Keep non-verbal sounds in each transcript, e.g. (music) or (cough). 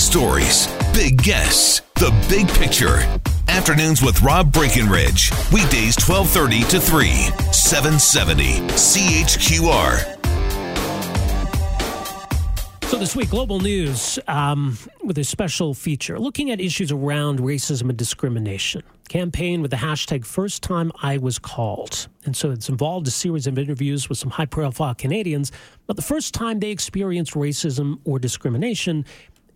stories, big guests, the big picture. Afternoons with Rob Breckenridge. Weekdays 1230 to 3, 770 CHQR. So this week, global news um, with a special feature looking at issues around racism and discrimination. Campaign with the hashtag First Time I Was Called. And so it's involved a series of interviews with some high profile Canadians about the first time they experienced racism or discrimination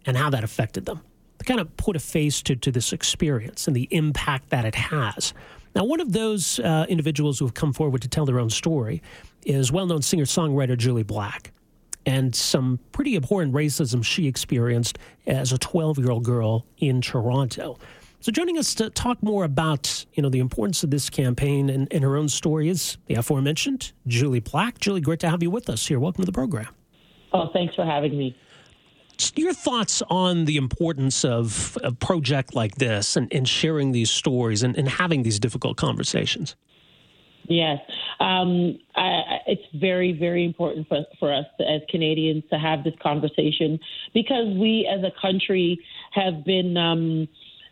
and how that affected them. To kind of put a face to, to this experience and the impact that it has. Now, one of those uh, individuals who have come forward to tell their own story is well known singer songwriter Jully Black and some pretty abhorrent racism she experienced as a 12 year old girl in Toronto. So, joining us to talk more about you know the importance of this campaign and, and her own story is the aforementioned Jully Black. Jully, great to have you with us here. Welcome to the program. Oh, thanks for having me. Your thoughts on the importance of a project like this and, and sharing these stories and, and having these difficult conversations. Yes, um, I, it's very, very important for, for us as Canadians to have this conversation because we, as a country, have been um,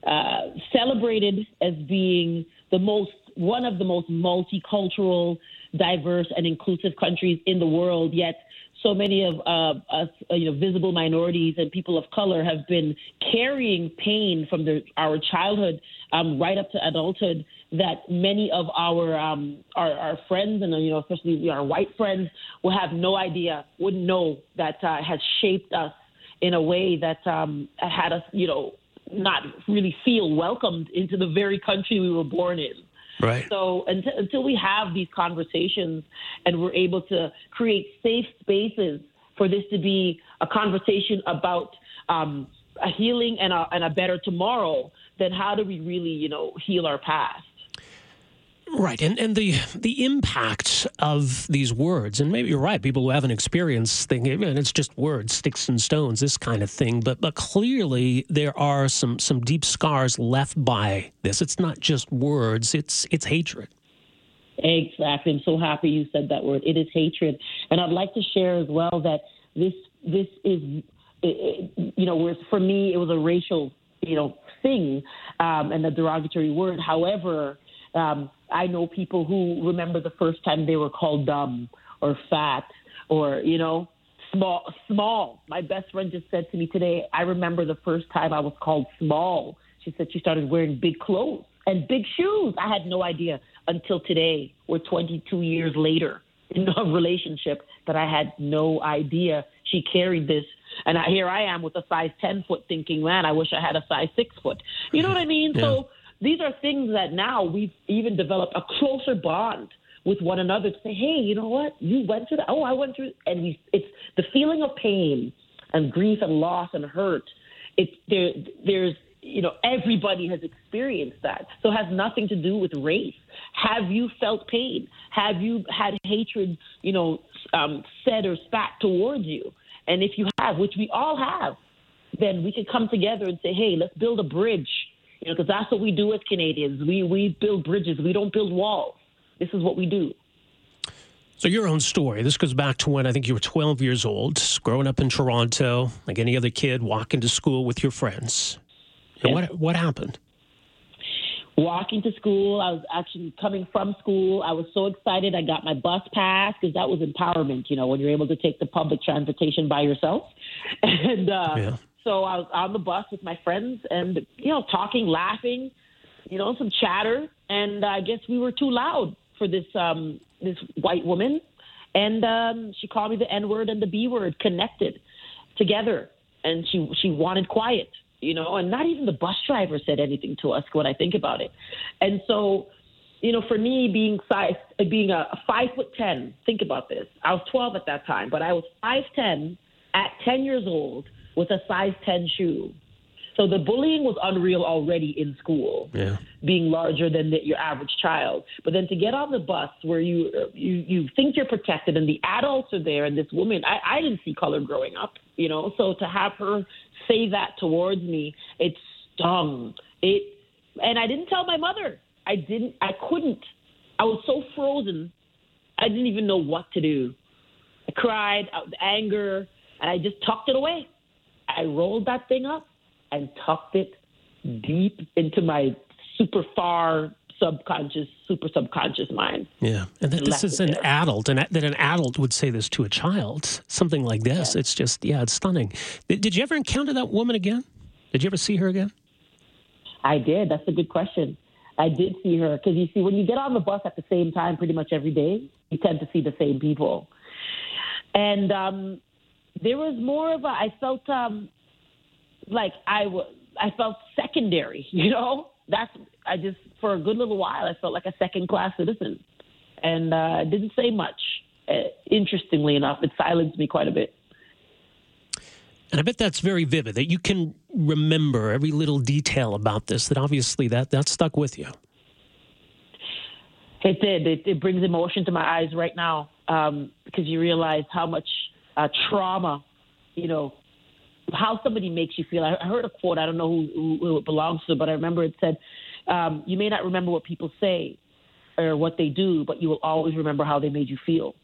uh, celebrated as being the most one of the most multicultural, diverse, and inclusive countries in the world. Yet, so many of uh, us, uh, you know, visible minorities and people of color have been carrying pain from our childhood um, right up to adulthood that many of our, um, our our friends and you know especially our white friends will have no idea, wouldn't know that uh, has shaped us in a way that um, had us you know not really feel welcomed into the very country we were born in. Right. So until, until we have these conversations and we're able to create safe spaces for this to be a conversation about um, a healing and a, and a better tomorrow, then how do we really, you know, heal our past? Right, and and the the impact of these words, and maybe you're right. People who haven't experienced thing, and it's just words, sticks and stones, this kind of thing. But but clearly there are some some deep scars left by this. It's not just words; it's it's hatred. Exactly. I'm so happy you said that word. It is hatred, and I'd like to share as well that this this is, you know, for me it was a racial you know thing um, and a derogatory word. However. Um, I know people who remember the first time they were called dumb or fat or, you know, small. Small. My best friend just said to me today, I remember the first time I was called small. She said she started wearing big clothes and big shoes. I had no idea until today. We're 22 years later in a relationship that I had no idea she carried this. And I, here I am with a size 10 foot thinking, man, I wish I had a size six foot. You know what I mean? Yeah. So these are things that now we've even developed a closer bond with one another to say, hey, you know what? You went through that. Oh, I went through, and we, it's the feeling of pain and grief and loss and hurt. It's there. There's you know everybody has experienced that, so it has nothing to do with race. Have you felt pain? Have you had hatred? You know, um, said or spat towards you? And if you have, which we all have, then we can come together and say, hey, let's build a bridge you know, because that's what we do as Canadians. We we build bridges. We don't build walls. This is what we do. So your own story. This goes back to when I think you were 12 years old, growing up in Toronto, like any other kid, walking to school with your friends. Yes. What what happened? Walking to school, I was actually coming from school. I was so excited. I got my bus pass because that was empowerment. You know, when you're able to take the public transportation by yourself, (laughs) and uh, yeah. So I was on the bus with my friends and, you know, talking, laughing, you know, some chatter. And I guess we were too loud for this, um, this white woman. And um, she called me the N word and the B word connected together. And she, she wanted quiet, you know, and not even the bus driver said anything to us when I think about it. And so, you know, for me being size, being a, five foot ten, think about this. I was 12 at that time, but I was five ten at 10 years old with a size 10 shoe. So the bullying was unreal already in school, yeah. being larger than the, your average child. But then to get on the bus where you uh, you you think you're protected and the adults are there, and this woman, I, I didn't see color growing up, you know. So to have her say that towards me, it stung. It, and I didn't tell my mother. I didn't. I couldn't. I was so frozen. I didn't even know what to do. I cried out of anger, and I just tucked it away. I rolled that thing up and tucked it deep into my super far subconscious, super subconscious mind. Yeah, and that this is an there. adult, and that an adult would say this to a child, something like this. Yeah. It's just, yeah, it's stunning. Did you ever encounter that woman again? Did you ever see her again? I did. That's a good question. I did see her because you see, when you get on the bus at the same time pretty much every day, you tend to see the same people. And um, there was more of a, I felt um, like I was, I felt secondary, (laughs) you know? That's, I just, for a good little while, I felt like a second class citizen. And uh, didn't say much. Uh, interestingly enough, it silenced me quite a bit. And I bet that's very vivid that you can remember every little detail about this. That obviously that that stuck with you. It did. It, it brings emotion to my eyes right now um, because you realize how much uh, trauma, you know, how somebody makes you feel. I, I heard a quote. I don't know who, who, it belongs to, but I remember it said, um, "You may not remember what people say or what they do, but you will always remember how they made you feel."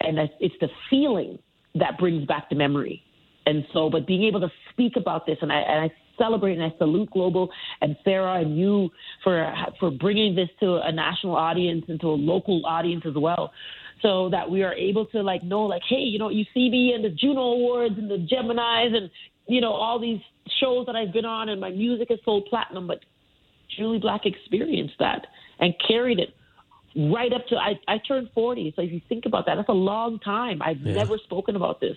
And it's the feeling that brings back the memory. And so, but being able to speak about this, and I, and I celebrate and I salute Global and Sarah and you for for bringing this to a national audience and to a local audience as well, so that we are able to like know like, hey, you know, you see me in the Juno Awards and the Gemini's and you know all these shows that I've been on, and my music is sold platinum, but Jully Black experienced that and carried it right up to I, I turned 40. So if you think about that, that's a long time. I've yeah. never spoken about this.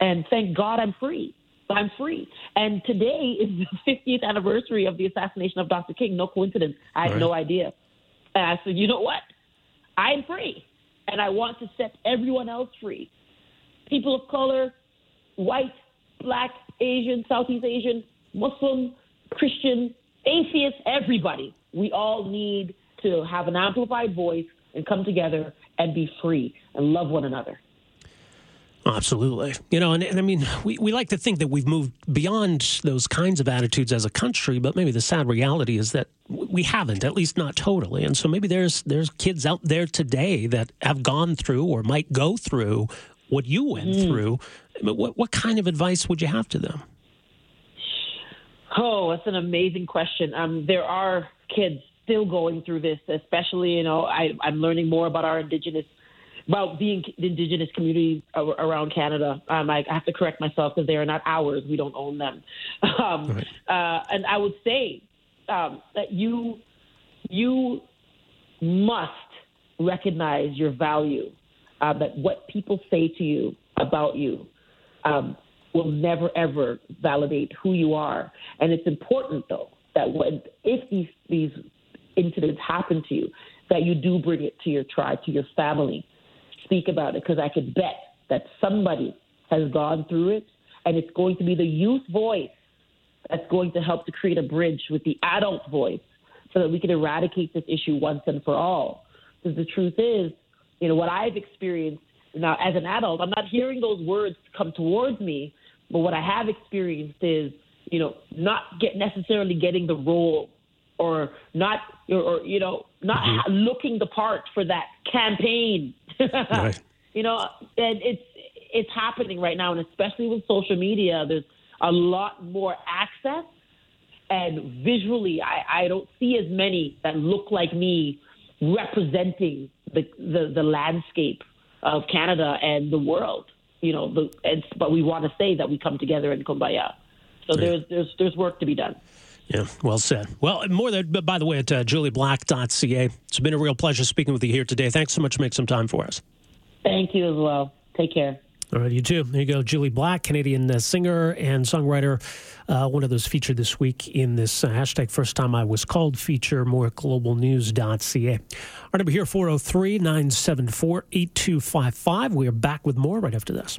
And thank God I'm free. I'm free. And today is the (laughs) 50th anniversary of the assassination of Dr. King. No coincidence. I had right. no idea. And I said, you know what? I'm free. And I want to set everyone else free. People of color, white, black, Asian, Southeast Asian, Muslim, Christian, atheist, everybody. We all need to have an amplified voice and come together and be free and love one another. Absolutely. You know, and, and, I mean, we, we like to think that we've moved beyond those kinds of attitudes as a country, but maybe the sad reality is that we haven't, at least not totally. And so maybe there's there's kids out there today that have gone through or might go through what you went mm. through. What, what kind of advice would you have to them? Oh, that's an amazing question. Um, there are kids still going through this, especially, you know, I, I'm learning more about our Indigenous – about the indigenous community around Canada. Um, I have to correct myself because they are not ours. We don't own them. (laughs) Um, right. uh, and I would say um, that you you must recognize your value. Uh, that what people say to you about you um, will never ever validate who you are. And it's important though that when if these these incidents happen to you, that you do bring it to your tribe, to your family, speak about it because I could bet that somebody has gone through it, and it's going to be the youth voice that's going to help to create a bridge with the adult voice so that we can eradicate this issue once and for all. Because the truth is, you know, what I've experienced now as an adult, I'm not hearing those words come towards me, but what I have experienced is, you know, not get necessarily getting the role or not or, or you know not mm-hmm. looking the part for that campaign (laughs) right. you know and it's it's happening right now and especially with social media there's a lot more access and visually I, I don't see as many that look like me representing the, the, the landscape of Canada and the world you know the but we want to say that we come together in kumbaya so right. there's there's there's work to be done yeah, well said. Well, more that, by the way, at uh, julieblack.ca. It's been a real pleasure speaking with you here today. Thanks so much for making some time for us. Thank you as well. Take care. All right, you too. There you go. Jully Black, Canadian uh, singer and songwriter, uh, one of those featured this week in this uh, hashtag First Time I Was Called feature, more at globalnews.ca. Our number here, 403 974 8255. We are back with more right after this.